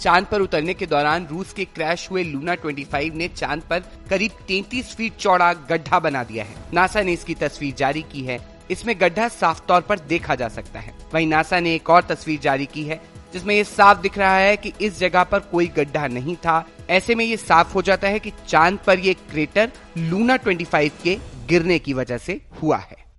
चाँद पर उतरने के दौरान रूस के क्रैश हुए लूना 25 ने चाँद पर करीब 33 फीट चौड़ा गड्ढा बना दिया है। नासा ने इसकी तस्वीर जारी की है। इसमें गड्ढा साफ़ तौर पर देखा जा सकता है। वहीं नासा ने एक और तस्वीर जारी की है, जिसमें ये साफ़ दिख रहा है कि इस जगह पर कोई गड्ढा नहीं था। ऐसे में ये साफ़ हो जाता है कि चाँद पर ये क्रेटर लूना 25 के गिरने की वजह से हुआ है।